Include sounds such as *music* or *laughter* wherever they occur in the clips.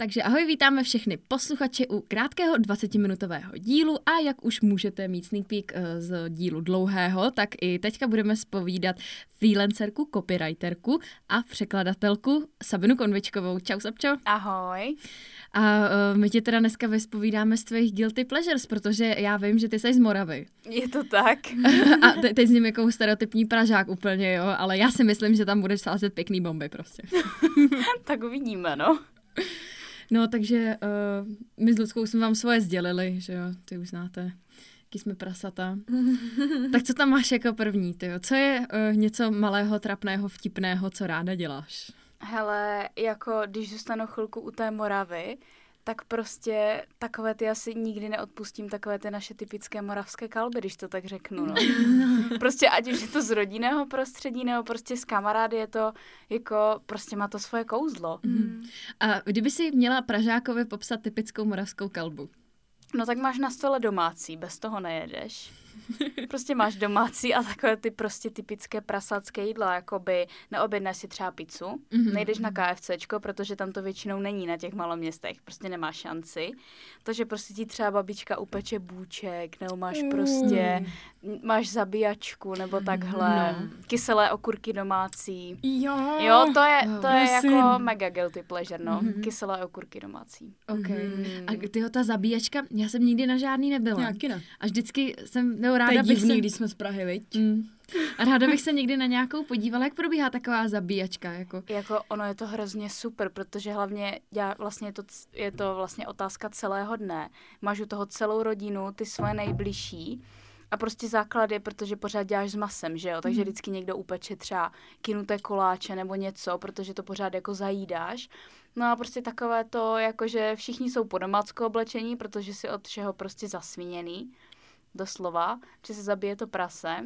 Takže ahoj, vítáme všechny posluchače u krátkého 20-minutového dílu a jak už můžete mít sneak peek eh, z dílu dlouhého, tak i teďka budeme spovídat freelancerku, copywriterku a překladatelku Sabinu Konvičkovou. Čau Sabčo. Ahoj. A uh, my tě teda dneska vyspovídáme z tvých guilty pleasures, protože já vím, že ty jsi z Moravy. Je to tak. *laughs* a te- teď s ním jako stereotypní Pražák úplně, jo, ale já si myslím, že tam budeš sázet pěkný bomby prostě. *laughs* tak uvidíme, no. No, takže uh, my s Ludskou jsme vám svoje sdělili, že jo, ty už znáte, jaký jsme prasata. *laughs* tak co tam máš jako první, ty Co je uh, něco malého, trapného, vtipného, co ráda děláš? Hele, jako když zůstanu chvilku u té Moravy, tak prostě takové ty asi nikdy neodpustím, takové ty naše typické moravské kalby, když to tak řeknu. No. *laughs* prostě ať už je to z rodinného prostředí, nebo prostě z kamarády, je to jako, prostě má to svoje kouzlo. Mm. A kdyby si měla Pražákovi popsat typickou moravskou kalbu? No tak máš na stole domácí, bez toho nejedeš. *laughs* Prostě máš domácí a takové ty prostě typické prasácké jídla, jakoby neobjednáš si třeba pizzu, mm-hmm. nejdeš na KFCčko, protože tam to většinou není na těch maloměstech, prostě nemáš šanci. Takže prostě ti třeba babička upeče bůček, nebo máš prostě, máš zabíjačku, nebo takhle, no. kyselé okurky domácí. Jo, jo to je, to je jako mega guilty pleasure, no, mm-hmm. kyselé okurky domácí. Ok. Mm. A tyho ta zabíjačka, já jsem nikdy na žádný nebyla. Jaký ne. A vždycky jsem, nebo ráda to je bych divný, se... když jsme z Prahy, viď? Mm. A ráda bych se někdy na nějakou podívala, jak probíhá taková zabíjačka. Jako. jako ono je to hrozně super, protože hlavně já, vlastně je to, je to vlastně otázka celého dne. Máš u toho celou rodinu, ty svoje nejbližší a prostě základ je, protože pořád děláš s masem, že jo? Takže mm. vždycky někdo upeče třeba kinuté koláče nebo něco, protože to pořád jako zajídáš. No a prostě takové to, jakože všichni jsou po domácku oblečení, protože si od všeho prostě zasvíněný doslova, že se zabije to prase.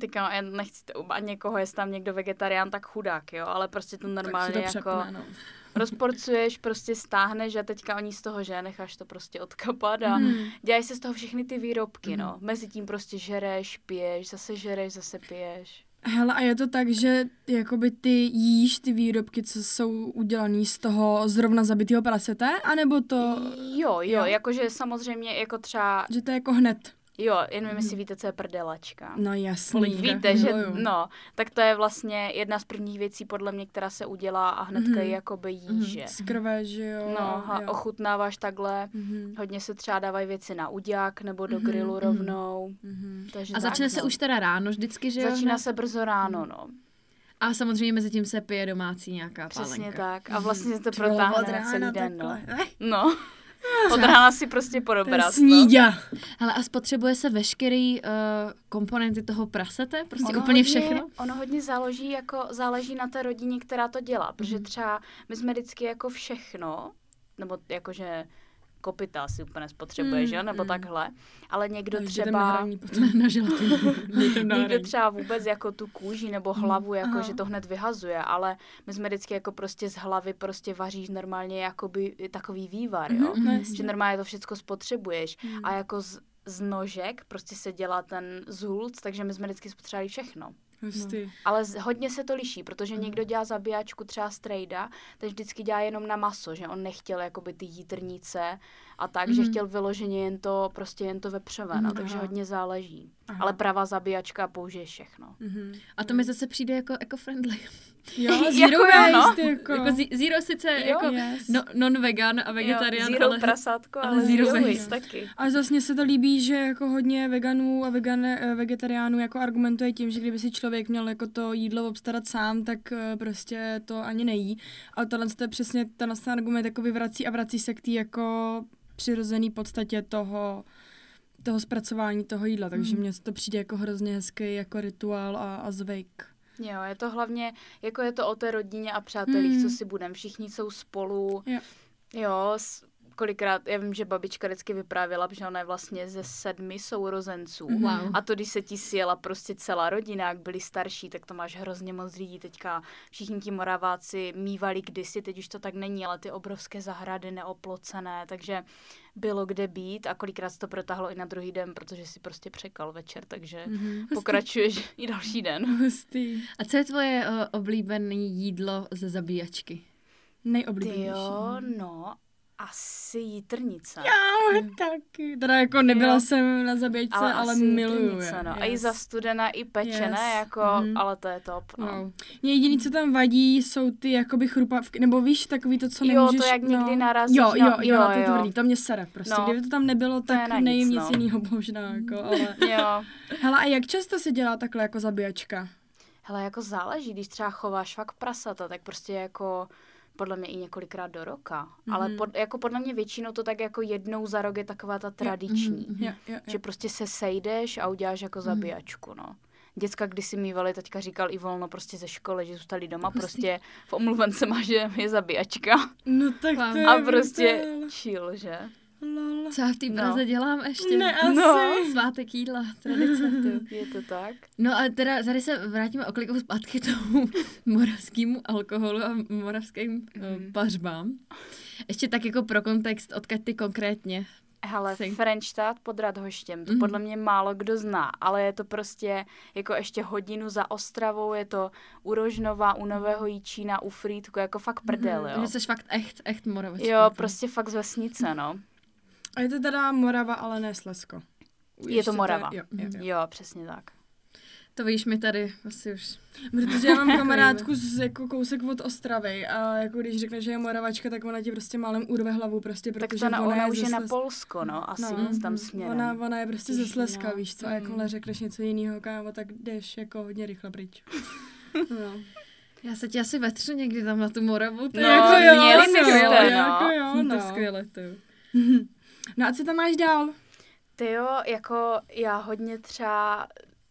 Teďka no, já nechci to a někoho, jestli tam někdo vegetarián, tak chudák, jo, ale prostě to normálně to jako přepne, no. rozporcuješ, prostě stáhneš a teďka oni z toho, že necháš to prostě odkapat a hmm. dělají se z toho všechny ty výrobky, hmm. no. Mezi tím prostě žereš, piješ, zase žereš, zase piješ. Hele, a je to tak, že jakoby ty jíš ty výrobky, co jsou udělané z toho zrovna zabitého prasete, anebo to... Jo, jo, jo, jakože samozřejmě jako třeba... Že to je jako hned. Jo, jen jestli mhm. víte, co je prdelačka. No jasný. Víte, že, no, tak to je vlastně jedna z prvních věcí, podle mě, která se udělá a hnedka mm-hmm. ji jakoby jíže. Mm-hmm. Skrve, že jo. No, a jo. ochutnáváš takhle, mm-hmm. hodně se třeba dávají věci na uďák nebo do mm-hmm. grilu rovnou. Mm-hmm. Takže a začne tak, se no. už teda ráno vždycky, že jo? Začíná se brzo ráno, mm. no. A samozřejmě mezi tím se pije domácí nějaká Přesně pálenka. tak. A vlastně se to protáhne na celý den, no. no. *laughs* Od rána si prostě podobrat. Sníďa. No. Hele, a spotřebuje se veškerý uh, komponenty toho prasete? Prostě ono úplně hodně, všechno? Ono hodně záleží, jako, záleží na té rodině, která to dělá. Protože mhm. třeba my jsme vždycky jako všechno, nebo jakože kopita asi úplně spotřebuje, mm, že jo, nebo mm. takhle. Ale někdo Takže třeba... *laughs* na někdo třeba vůbec jako tu kůži nebo mm, hlavu, mm, jako aha. že to hned vyhazuje, ale my jsme vždycky jako prostě z hlavy prostě vaříš normálně jakoby takový vývar, jo. Mm, že normálně to všechno spotřebuješ. Mm. A jako z, z nožek prostě se dělá ten zulc, takže my jsme vždycky spotřebovali všechno. Hustý. No. Ale hodně se to liší, protože mm. někdo dělá zabíjačku třeba strejda, ten vždycky dělá jenom na maso, že on nechtěl jakoby ty jítrnice a tak, mm. že chtěl vyloženě jen to, prostě jen to vepřové, no, mm, takže aha. hodně záleží. Aha. Ale pravá zabíjačka použije všechno. Mm-hmm. A to mi zase přijde jako eco-friendly. *laughs* Jo, *laughs* zero jako, waste, no. jako. jako zero sice jo, jako yes. no, non-vegan a vegetarián, jo, zero ale, prasátko, ale, ale zero, zero waste taky. A vlastně se to líbí, že jako hodně veganů a vegane, eh, vegetariánů jako argumentuje tím, že kdyby si člověk měl jako to jídlo obstarat sám, tak eh, prostě to ani nejí. Ale tohle je přesně ten argument jako vyvrací a vrací se k té jako přirozený podstatě toho, toho zpracování toho jídla, takže mm. mně to přijde jako hrozně hezký jako rituál a, a zvyk. Jo, je to hlavně, jako je to o té rodině a přátelích, mm. co si budem. Všichni jsou spolu. Jo. Jo, s, kolikrát, já vím, že babička vždycky vyprávěla, že ona je vlastně ze sedmi sourozenců. Wow. A to, když se ti sjela prostě celá rodina, jak byli starší, tak to máš hrozně moc lidí. Teďka všichni ti moraváci mývali kdysi, teď už to tak není, ale ty obrovské zahrady neoplocené, takže bylo kde být a kolikrát se to protáhlo i na druhý den, protože si prostě překal večer, takže mm-hmm. pokračuješ i další den. Hustý. A co je tvoje uh, oblíbené jídlo ze zabíjačky? Nejoblíbenější. jo, no, asi jitrnice. Já taky. Teda jako nebyla Jo. jsem na zabíječce, ale, ale miluju je. no. A i za studena, i pečené, Yes. jako, Mhm. ale to je top, no. Wow. Mně jediný, co tam vadí, jsou ty jakoby chrupavky, nebo víš, takový to, co Jo, nemůžeš... to jak no. někdy narazíš Jo, jo, jo, jo, to je jo. tvrdý, to mě sere prostě. No. Kdyby to tam nebylo, tak nic, nejím nic no. jiného možná, jako, *laughs* ale... Jo. Hele, a jak často se dělá takhle jako zabíjačka? Hele, jako záleží, když třeba chováš fakt prasata, tak prostě jako podle mě i několikrát do roka. Mm-hmm. Ale Mhm. pod, jako podle mě většinou to tak jako jednou za rok je taková ta tradiční. mhm. Jo, jo, jo. Že prostě se sejdeš a uděláš jako zabíjačku, no. Děcka kdysi mývali, teďka říkal i volno prostě ze školy, že zůstali doma, Hustý. prostě v omluvence má, že je zabíjačka. No tak to je A prostě brutal. chill, že? Lol. Co já v té Praze No. dělám ještě? Ne, asi. No. Svátek jídla, tradice. *laughs* Je to tak? No a teda tady se vrátíme oklikou zpátky k tomu *laughs* moravskému alkoholu a moravským mm. pařbám. Ještě tak jako pro kontext, odkud ty konkrétně. Hele, Sing. Frenštát pod Radhoštěm, to Mhm. podle mě málo kdo zná, ale je to prostě jako ještě hodinu za Ostravou, je to u Rožnova, u Nového Jíčína, u Frýdku, jako fakt prdel, Mhm. jo. Jsi fakt echt, echt moravečka. Jo, prostě fakt z vesnice, no. A je to teda Morava, ale ne Slezsko. Je to Morava. jo, jo, jo. Jo, přesně tak. To víš, mi tady asi už. Protože já mám *laughs* kamarádku z jako kousek od Ostravy a jako když řekne, že je Moravačka, tak ona ti prostě málem urve hlavu prostě, Tak protože to na, ona, ona už je na Slez- Polsko, no, asi No, víc tam mhm. směrem. Ona, ona je prostě ze Ježiš, Slezska, no. víš co, a jakmile řekneš něco jiného, kámo, tak jdeš jako hodně rychle pryč. *laughs* No. Já se ti asi vetřu někdy tam na tu Moravu. To No, je jako měli jo, byste, skvěle, no. jako jo, To no. skvěle, to. *laughs* no a co tam máš dál? Ty jo, jako já hodně třeba,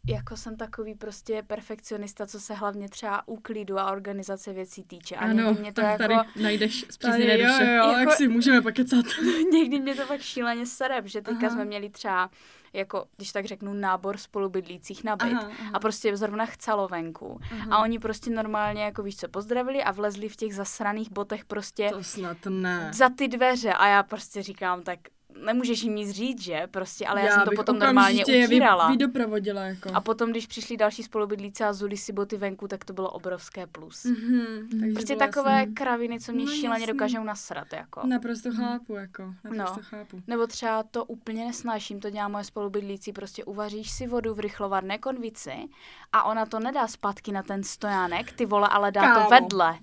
jako jsem takový prostě perfekcionista, co se hlavně třeba úklidu a organizace věcí týče. A Ano, mě to tak jako, tady najdeš zpřízněné jo, duše. jo, Jako- jak si můžeme pokecat. *laughs* někdy mě to fakt šíleně sere, že teďka Aha. jsme měli třeba, jako, když tak řeknu, nábor spolubydlících na byt. Aha, aha. A prostě zrovna chcelo venku. A oni prostě normálně, jako víš co, pozdravili a vlezli v těch zasraných botech prostě To snad ne. za ty dveře. A já prostě říkám, tak nemůžeš jim nic říct, že? Prostě, ale já, jsem to potom normálně je vy- utírala. vydoprovodila, jako. A potom, když přišli další spolubydlíci a zuli si boty venku, tak to bylo obrovské plus. Mhm, takže Prostě takové jasný. kraviny, co mě No, šíleně dokážou nasrat, jako. Naprosto chápu, jako. Naprosto No. chápu. Nebo třeba to úplně nesnáším, to dělá moje spolubydlící, prostě uvaříš si vodu v rychlovarné konvici a ona to nedá zpátky na ten stojánek, ty vole, ale dá Kámo. to vedle.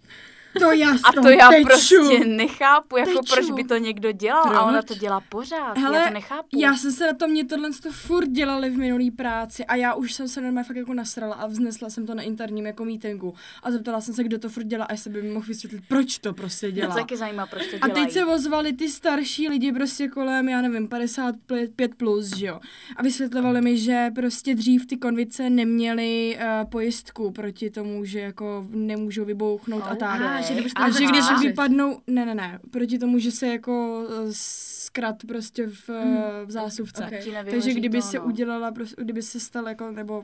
To já A to já teču. prostě nechápu, jako Teču. proč by to někdo dělal a ona Proč? to dělá pořád, Hele, já to nechápu. Já jsem se na to, mě tohle to furt dělali v minulý práci a já už jsem se normálně fakt jako nasrala a vznesla jsem to na interním jako meetingu a zeptala jsem se, kdo to furt dělá a jestli by mi mohl vysvětlit, proč to prostě dělá. to taky zajímá, proč to A dělají. teď se ozvali ty starší lidi prostě kolem, já nevím, 55 plus, že jo. A vysvětlovali mi, že prostě dřív ty konvice neměly uh, pojistku proti tomu, že jako nemůžou vybouchnout a tak. A, že kdybyste A že když vypadnou, ne, ne, ne, proti tomu, že se jako eh, zkrat prostě v, mm. v zásuvce. Ok. Ti nevyhoří Takže kdyby to, se no. udělala, prostě, kdyby se stal jako, nebo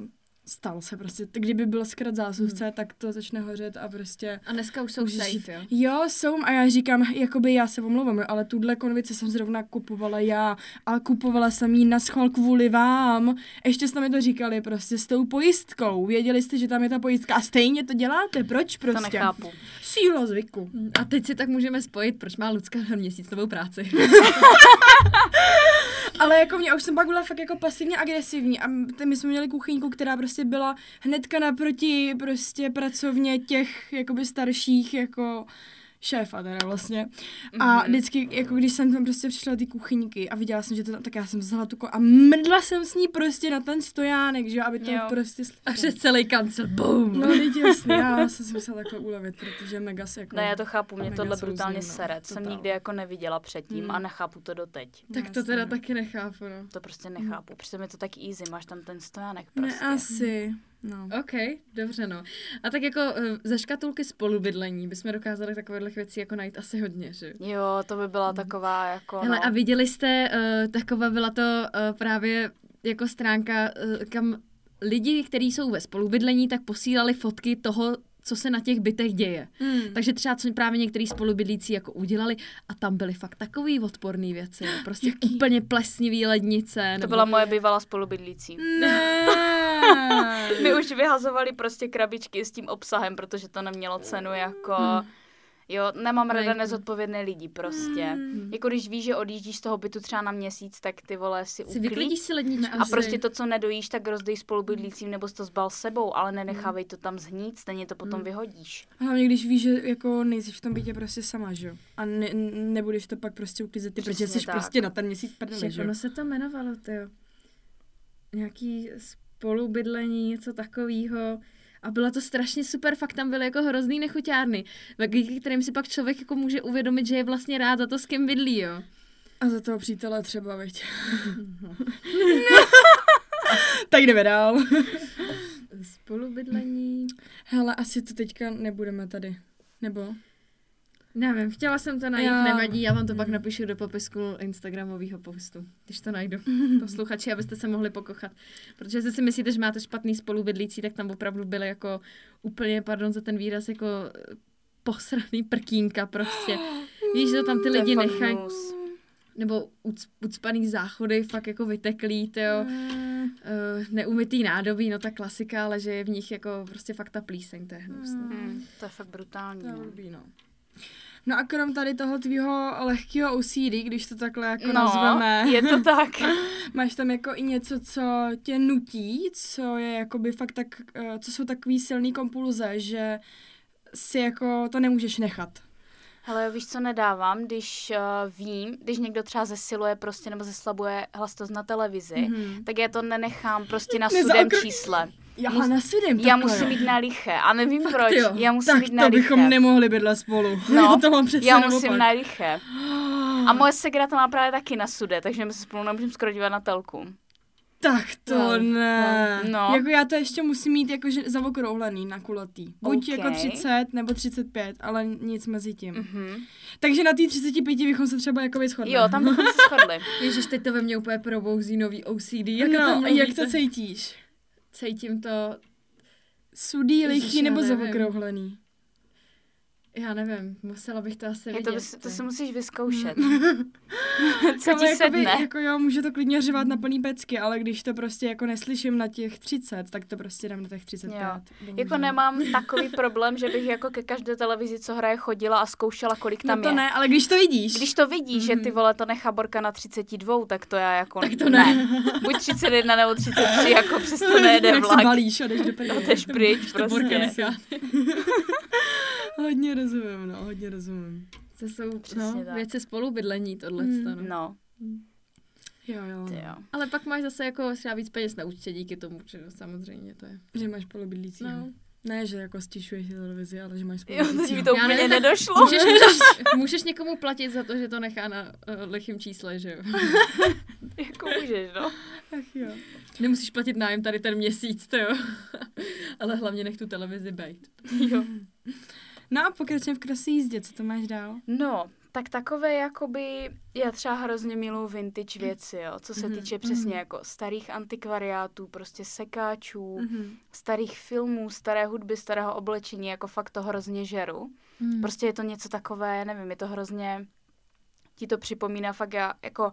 stal se prostě, kdyby byl zkrat zásuvce, Hmm. tak to začne hořet a prostě... A dneska už jsou můžeš safe, žít. jo? Jo, jsou a já říkám, jakoby já se omlouvám, ale tuhle konvici jsem zrovna kupovala já a kupovala jsem ji na schvál kvůli vám. Ještě jste mi to říkali prostě s tou pojistkou. Věděli jste, že tam je ta pojistka a stejně to děláte. Proč To prostě? nechápu. Síla zvyku. A teď si tak můžeme spojit, proč má Lucka *laughs* na měsíc novou práci. *laughs* Ale jako mě, už jsem pak byla fakt jako pasivně agresivní a my jsme měli kuchyňku, která prostě byla hnedka naproti prostě pracovně těch jakoby starších jako šéfa teda vlastně. A Mhm. vždycky, jako když jsem tam prostě přišla do ty kuchyňky a viděla jsem, že to tam, tak já jsem vzala tu ko- a mrdla jsem s ní prostě na ten stojánek, že jo, aby to Jo. prostě A přes celý kancel, boom. No, teď jasný, já jsem si musela takhle ulevit, protože mega se jako... Ne, já to chápu, mě tohle brutálně no, sere. To jsem nikdy jako neviděla předtím Hmm. a nechápu to doteď. tak to teda taky nechápu, no. To prostě nechápu. Přitom je to tak easy, máš tam ten stojánek Ne, prostě. asi. No. OK, dobře no. A tak jako eh, ze škatulky spolubydlení bychom dokázali takových věcí jako najít asi hodně, že? Jo, to by byla taková jako, Hele, no. a viděli jste, uh, taková byla to uh, právě jako stránka, uh, kam lidi, kteří jsou ve spolubydlení, tak posílali fotky toho, co se na těch bytech děje. Hmm. Takže třeba co právě některý spolubydlící jako udělali a tam byly fakt takový odporný věci. Prostě Jaký? úplně plesnivý lednice. To nebo- byla moje bývalá spolubydlící. Ne. *laughs* *laughs* My už vyhazovali prostě krabičky s tím obsahem, protože to nemělo cenu jako... Jo, nemám ráda nezodpovědné lidi prostě. Mm. Jako když víš, že odjíždíš z toho bytu třeba na měsíc, tak ty vole si vyklidíš si ledničku. A prostě to, co nedojíš, tak rozdej spolubydlícím nebo to zbal sebou, ale nenechávej to tam zhnít, stejně to potom Mm. vyhodíš. Hlavně když víš, že jako nejsi v tom bytě prostě sama, že jo? A ne, nebudeš to pak prostě uklízet ty, protože jsi tak. prostě na ten měsíc prdeli, Však že jo? se to jmenovalo, tyjo. Nějaký spolubydlení, něco takového. A bylo to strašně super, fakt tam byly jako hrozný nechuťárny, díky kterým si pak člověk jako může uvědomit, že je vlastně rád za to, s kým bydlí, jo. A za toho přítele třeba, veď. *laughs* tak jdeme dál. Spolubydlení... Hele, asi to teďka nebudeme tady. Nebo? Nevím, chtěla jsem to najít, Já- nevadí, já vám to pak Mm. napíšu do popisku Instagramového postu, když to najdu. *laughs* Posluchači, abyste se mohli pokochat. Protože jestli si myslíte, že máte špatný spolubydlící, tak tam opravdu byly jako úplně, pardon za ten výraz, jako posraný prkínka prostě. *gasps* Víš, že tam ty lidi nechají, nebo uc, ucpaný záchody, fakt jako vyteklý. Mm. Uh, neumytý nádobí, no ta klasika, ale že je v nich jako prostě fakt ta plíseň, to je hnusné. Hmm, to je fakt brutální. To je no. blbý, no. No a krom tady toho tvýho lehkého OCD, když to takhle jako No, nazveme, je to tak. *laughs* máš tam jako i něco, co tě nutí, co je jakoby fakt tak, eh, co jsou takový silný kompulze, že si jako to nemůžeš nechat. Hele, víš, co nedávám, když uh, vím, když někdo třeba zesiluje prostě nebo zeslabuje hlasitost na televizi, Mhm. tak já to nenechám prostě na *laughs* sudem čísle. Já Mus- na sudem Já musím mít na liche a nevím proč. jo. Já musím Tak mít na to liche. bychom nemohli bydlet spolu. *laughs* No, to mám přesně Já musím na liche. A moje segra to má právě taky na sude, takže my se spolu nemůžeme skoro dívat na telku. Tak to Wow, ne. No. Jako já to ještě musím mít jakože zaokrouhlený na kulatý. Buď OK. jako 30 nebo 35, ale nic mezi tím. Mhm. Takže na té 35 bychom se třeba jako shodli. Jo, tam bychom se shodli. *laughs* Ježiš, teď to ve mně úplně probouzí nový OCD. Jak no, to jak to cítíš? Cítím to, Sudý, lichý nebo nevím. Já nevím, musela bych to asi Je vidět. to, bys, to si musíš vyzkoušet. *laughs* Co Kamo, ti jakoby, sedne? Jako jo, může to klidně řvat na plný pecky, ale když to prostě jako neslyším na těch 30, tak to prostě dám na těch 35. Jo. Jako nemám *laughs* takový problém, že bych jako ke každé televizi, co hraje, chodila a zkoušela, kolik tam No to je. ne, ale když to vidíš. Když to vidíš, že ty Mhm. vole to nechá Borka na 32, tak to já jako Tak to ne. Buď 31 nebo 33, jako přesto nejde Jak se vlak. balíš a jdeš do prdele. A jdeš pryč prostě. *laughs* Hodně rozumím, no, hodně rozumím. To jsou Přesně no, tak. věci spolubydlení, tohle. Mm. No. No, Jo, jo. ty jo. Ale pak máš zase jako třeba víc peněz na účtě díky tomu, že no, samozřejmě to je. Že máš polobydlícího. No. Ne, že jako stišuješ televizi, ale že máš *laughs* Jo, teď mi to Já úplně nevím, nedošlo. Můžeš, *laughs* můžeš, můžeš někomu platit za to, že to nechá na uh, lichým čísle, že jo? *laughs* jako můžeš, no. Ach jo. Nemusíš platit nájem tady ten měsíc, to jo. Ale hlavně nech tu televizi bejt. jo. No a pokračujeme v krasné jízdě, co to máš dál? No, tak takové jakoby, já třeba hrozně miluji vintage věci, jo, co se Mhm, týče přesně mhm. jako starých antikvariátů, prostě sekáčů, Mhm. starých filmů, staré hudby, starého oblečení, jako fakt to hrozně žeru. Hmm. Prostě je to něco takové, nevím, je to hrozně, ti to připomíná fakt, já jako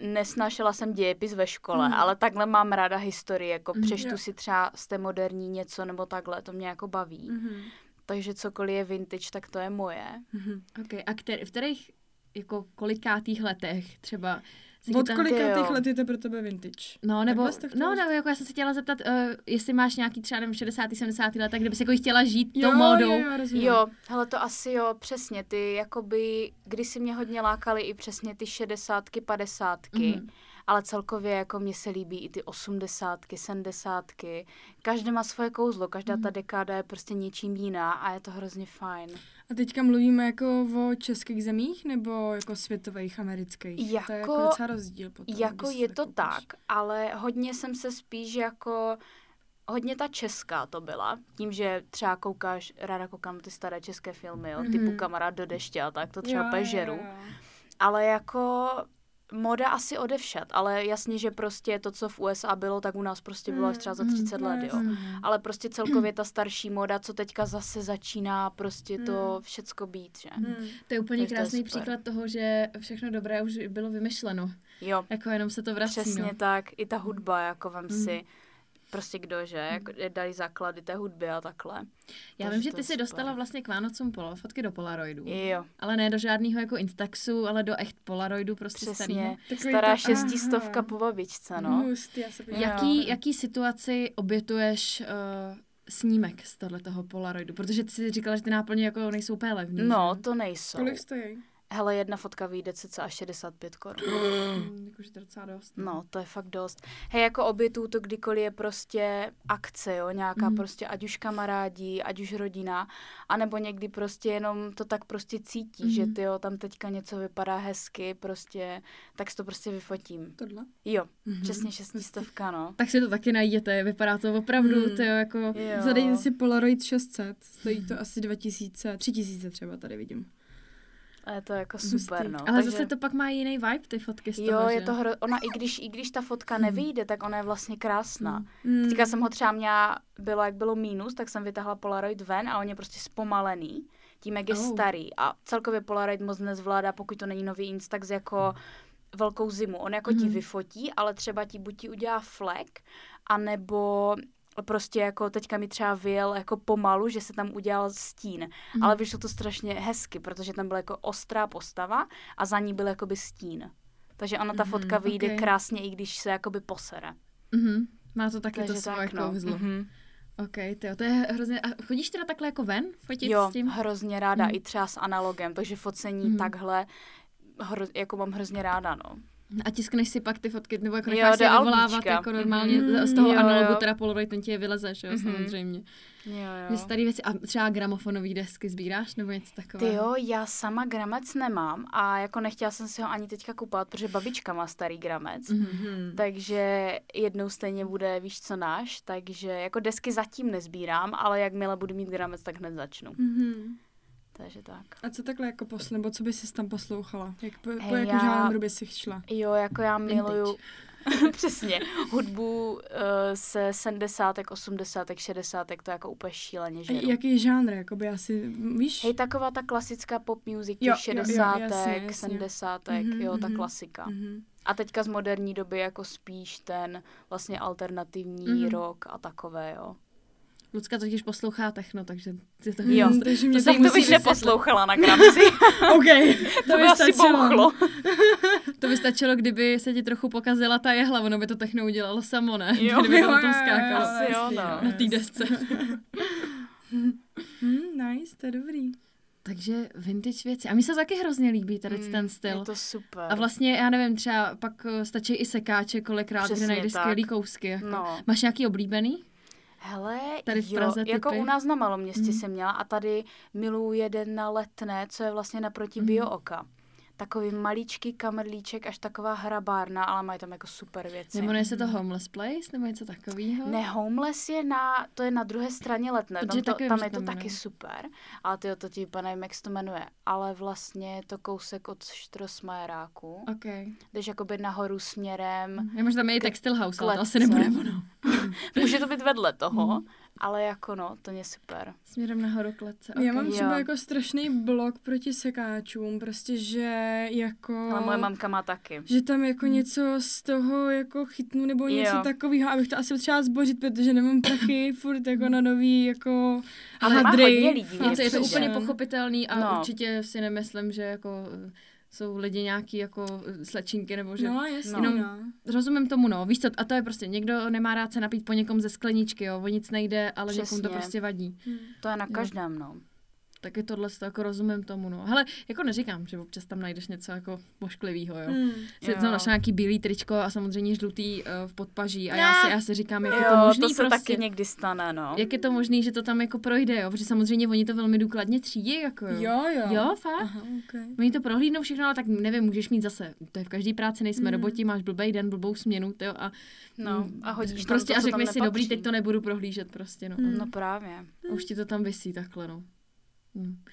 nesnášela jsem dějepis ve škole, Mhm. ale takhle mám ráda historii, jako Mhm. přečtu Jo. si třeba z té moderní něco nebo takhle, to mě jako baví. Mhm. Takže cokoliv je vintage, tak to je moje. Mhm. Okay. A který, v kterých jako kolikátých letech třeba se Od kolika těch let je to pro tebe vintage? No, nebo, no, nebo jako já jsem se chtěla zeptat, uh, jestli máš nějaký třeba nevím, 60. 70. let, kdyby si jako chtěla žít tou jo, módou. Jo, jo, rozumím. Jo, hele to asi jo, přesně, ty jakoby, když si mě hodně lákaly i přesně ty šedesátky, padesátky, Mhm. Ale celkově jako mně se líbí i ty osmdesátky, sedmdesátky. Každý má svoje kouzlo, každá Mhm. ta dekáda je prostě něčím jiná a je to hrozně fajn. A teďka mluvíme jako o českých zemích nebo jako světových, amerických? to je jako Jako- docela rozdíl potom. Jako je to koukneš. tak, ale hodně jsem se spíš jako hodně ta česká to byla, tím, že třeba koukáš, ráda koukám ty staré české filmy, jo, typu Mhm. Kamarád do deště a tak, to třeba Jo, úplně jo, jo. Ale jako moda asi odevšat, ale jasně, že prostě to, co v USA bylo, tak u nás prostě bylo až třeba za Mm, 30 no let, jo. jasně. Ale prostě celkově ta starší moda, co teďka zase začíná prostě to Mm. všecko být, že? Hmm. To je úplně Takže to je krásný super. příklad toho, že všechno dobré už bylo vymyšleno. Jo, Jako jenom se to vrací. přesně no. tak. I ta hudba, jako vem Mm. si. Prostě kdo, že, jako dali základy té hudby a takhle. Já Takže vím, že ty si dostala vlastně k Vánocům polo, fotky do Polaroidu. Jo, Ale ne do žádného jako Instaxu, ale do echt Polaroidu prostě přesně. Takový Stará to- šestistovka aha. po babičce, no. Hustý, já se. Jaký, jaký situaci obětuješ uh, snímek z tohletoho Polaroidu? Protože ty si říkala, že ty náplně jako nejsou úplně levný. No, že? to nejsou. Kolik stojí? Hele, jedna fotka vyjde cca 65 korun. *gasps* Mm, Jakože to je docela dost. No, to je fakt dost. Hej, jako obětuju to kdykoliv je prostě akce, jo, nějaká mm. prostě, ať už kamarádi, ať už rodina, anebo někdy prostě jenom to tak prostě cítí, mm. že Mhm. ty jo, tam teďka něco vypadá hezky, prostě, tak si to prostě vyfotím. Tohle? Jo, Mhm. mm-hmm. přesně šestistovka, no. Tak si to taky najděte, vypadá to opravdu, Hmm. mm. to jako... Jo. Zadejte si Polaroid 600, stojí to asi 2000, 3000 třeba tady vidím. A je to jako Hustý. super, no. Ale Takže, zase to pak má jiný vibe, ty fotky z toho, Jo, že? je to hro... ona i když, i když ta fotka Hmm. nevyjde, tak ona je vlastně krásná. Mm. Teďka jsem ho třeba měla, bylo jak bylo mínus, tak jsem vytáhla Polaroid ven a on je prostě zpomalený, tím jak je Oh. starý. A celkově Polaroid moc nezvládá, pokud to není nový Instax, jako velkou zimu. On jako mm-hmm. ti Mhm. vyfotí, ale třeba ti buď ti udělá flek, anebo prostě jako teďka mi třeba vyjel jako pomalu, že se tam udělal stín. Mm. Ale vyšlo to strašně hezky, protože tam byla jako ostrá postava a za ní byl jakoby stín. Takže ona ta Mhm, fotka vyjde ok. krásně, i když se jakoby posere. Mhm. Má to taky Takže to svoje tak, no. kouzlo. Mhm. Ok, tyjo, to je hrozně... A chodíš teda takhle jako ven fotit Jo, s tím? hrozně ráda, Mhm. i třeba s analogem, takže focení Mhm. takhle hro, jako mám hrozně ráda, no. A tiskneš si pak ty fotky, nebo jako necháš je vyvolávat jako normálně Mhm. z toho Jo, analogu, jo. teda Polaroid, ten ti je vyleze, že jo, Mhm. samozřejmě. Jo, Že jo. starý věci, a třeba gramofonové desky sbíráš, nebo něco Ty takového? jo, já sama gramec nemám a jako nechtěla jsem si ho ani teďka kupovat, protože babička má starý gramec. Mhm. Mhm. Takže jednou stejně bude, víš co náš, takže jako desky zatím nezbírám, ale jakmile budu mít gramec, tak hned začnu. Mhm. Takže tak. A co takhle jako posl, nebo co bys si tam poslouchala? Jak, po, po Hej, jakou já- žánru bys si šla? Jo, jako já miluju *laughs* přesně hudbu uh, se 70, 80, 60, to jako úplně šíleně A žeru. jaký žánr, jakoby asi, víš? Hej, taková ta klasická pop music, Jo, těch jo, jo, 60, jasně, jasně. 70, Mhm, jo, ta mhm. klasika. Mhm. A teďka z moderní doby jako spíš ten vlastně alternativní Mhm. rock a takové, jo. Lucka totiž poslouchá techno, takže ty to Jo. Mm, takže mě To to, Tak to bych neposlouchala na Gramsi, OK, to by asi bouchlo. To by stačilo, kdyby se ti trochu pokazila ta jehla, ono by to techno udělalo samo, ne? Jo, kdyby jo, tam to jo, jo, skákalo Asi jo, no. na té desce. Hmm, nice, to je dobrý. Takže vintage věci. A mi se taky hrozně líbí tady Mm, ten styl. Je to super. A vlastně, já nevím, třeba pak eh, stačí i sekáče kolikrát, Přesně kde najdeš skvělý kousky. Jako. No. Máš nějaký oblíbený? Hele, Tady v jo, Praze jako typy? u nás na Maloměstě Mhm. jsem měla a tady miluju jeden na Letné, co je vlastně naproti Mhm. Bio Oka. Takový maličký kamerlíček, až taková hrabárna, ale mají tam jako super věci. Jmenuje se to Homeless Place nebo něco takového? Ne, Homeless je na, to je na druhé straně letné, Protože tam, to, tam je to taky super, ale ty to ti nevím, jak se to jmenuje, ale vlastně je to kousek od Štrosmajeráku, OK. jdeš jakoby nahoru směrem, možná tam je i Textile House, ale to asi nebude ono. *laughs* může to být vedle toho, Mhm. Ale jako no, to je super. Směrem nahoru kletce. Já ok. mám třeba Jo. jako strašný blok proti sekáčům, prostě, že jako... Ale moje mamka má taky. Že tam jako něco z toho jako chytnu nebo něco Jo. takového, abych to asi třeba zbořit, protože nemám prachy *laughs* furt jako na nový jako Ale má hadry. hodně lidí, Je to, je to úplně pochopitelný a No. určitě si nemyslím, že jako eh, jsou lidi nějaký jako eh, slečinky nebo že... No, jasně, No. no. Rozumím tomu, no. Víš co, a to je prostě, někdo nemá rád se napít po někom ze skleničky, jo, o nic nejde, ale někomu to Přesně. prostě vadí. Hm. To je na Jo. každém, no. Taky tohle to jako rozumím tomu, no. Hele, jako neříkám, že občas tam najdeš něco jako mošklivýho, jo. Hm. Si Jo. tam našla nějaký bílý tričko a samozřejmě žlutý uh, v podpaží a já si, já si říkám, jak je to Jo, možný to se prostě. taky někdy stane, no. Jak je to možný, že to tam jako projde, jo? Protože samozřejmě oni to velmi důkladně třídí, jako jo. Jo, jo. Jo, fakt? Aha, okay. Oni to prohlídnou všechno, ale tak nevím, můžeš mít zase, to je v každé práci, nejsme Mm. roboti, máš blbý den, blbou směnu, tyjo, a, No, mm, a hodíš tam prostě to, a tam řekneš si, dobrý, nepatří. teď to nebudu prohlížet prostě, no. Mm. No právě. A už ti to tam vysí takhle, no. Hm.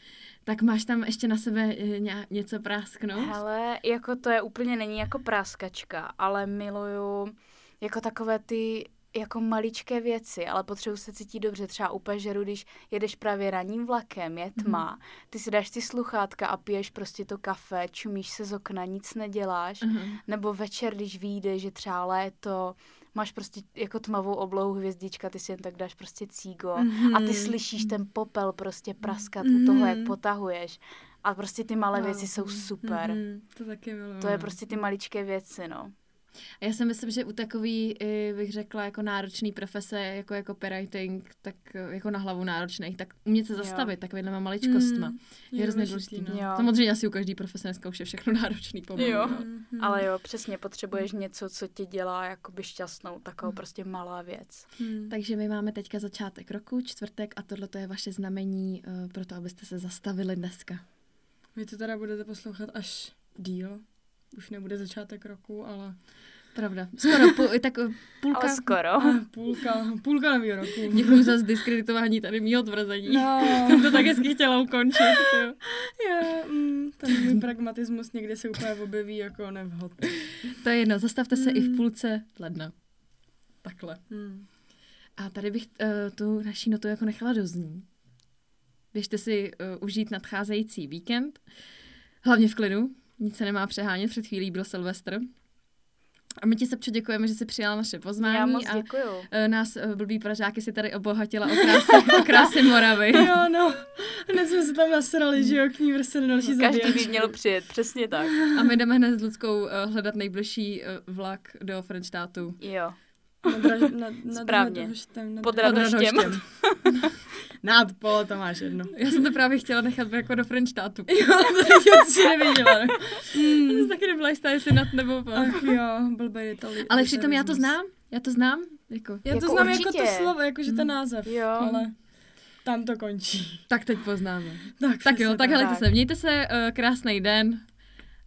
Tak máš tam ještě na sebe eh, ně, něco prásknout? Hele, jako to je úplně není jako práskačka, ale miluju jako takové ty jako maličké věci, ale potřebuji se cítit dobře. Třeba u pežeru, když jedeš právě ranním vlakem, je tma, ty si dáš ty sluchátka a piješ prostě to kafe, čumíš se z okna, nic neděláš. Aha. Nebo večer, když vyjde, že třeba léto, máš prostě jako tmavou oblohu hvězdička, ty si jen tak dáš prostě cígo Mhm. a ty slyšíš ten popel prostě praskat u toho, jak Mhm. potahuješ. A prostě ty malé Wow. věci jsou super. Mhm, to taky miluju. To je prostě ty maličké věci, no. A já si myslím, že u takový, bych řekla, jako náročný profese, jako je copywriting, tak jako na hlavu náročných, tak umět se Jo. zastavit takovýma maličkostma. Mm, Je hrozně důležitý, no. No. Jo. Samozřejmě asi u každý profese dneska už je všechno *laughs* náročný pomalu. Jo. no. Mhm. Ale jo, přesně, potřebuješ něco, co tě dělá jakoby šťastnou, takovou prostě malá věc. Mhm. Takže my máme teďka začátek roku, čtvrtek a tohle je vaše znamení uh, pro to, abyste se zastavili dneska. Vy to teda budete poslouchat až díl. Už nebude začátek roku, ale Pravda. Skoro půl, tak eh, půlka. Ale skoro. půlka, půlka nového roku. Děkuji za zdiskreditování tady mýho tvrzení. No, Jsem to tak hezky chtěla ukončit. Jo. je, mm, ten můj pragmatismus někdy se úplně objeví jako nevhod. To je jedno, zastavte se i v Mm. půlce ledna. Takhle. Hmm. A tady bych uh, tu naší notu jako nechala dozní. Běžte si uh, užít nadcházející víkend. Hlavně v klidu. Nic se nemá přehánět. Před chvílí byl Silvestr. A my ti se děkujeme, že jsi přijala naše pozvání. Já moc a děkuju. uh, nás uh, blbý Pražáky si tady obohatila o krásy, *laughs* o krásy Moravy. *laughs* Jo, no. Hned jsme se tam nasrali, že jo, k ní vrste na další Každý by měl přijet, přesně tak. A my jdeme hned s Ludskou uh, hledat nejbližší vlak do Frenštátu. Jo. Správně. Radhoštěm, na Pod Radhoštěm. *laughs* Nad polo to máš jedno. Já jsem to právě chtěla nechat jako do Frenštátu. Jo, to jsi neviděla. Já jsem taky nebyla jistá, jestli nad nebo po. Ach jo, blbej Itali. Ale přitom já to znám. Já to znám. Jako. Já to Jako znám určitě. jako to slovo, jakože ten název. Jo. Ale tam to končí. Tak teď poznáme. Tak, Tak jo, tak helejte tak. se, mějte se, uh, krásný den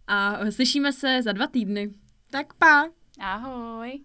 a slyšíme se za dva týdny. Tak pa. Ahoj.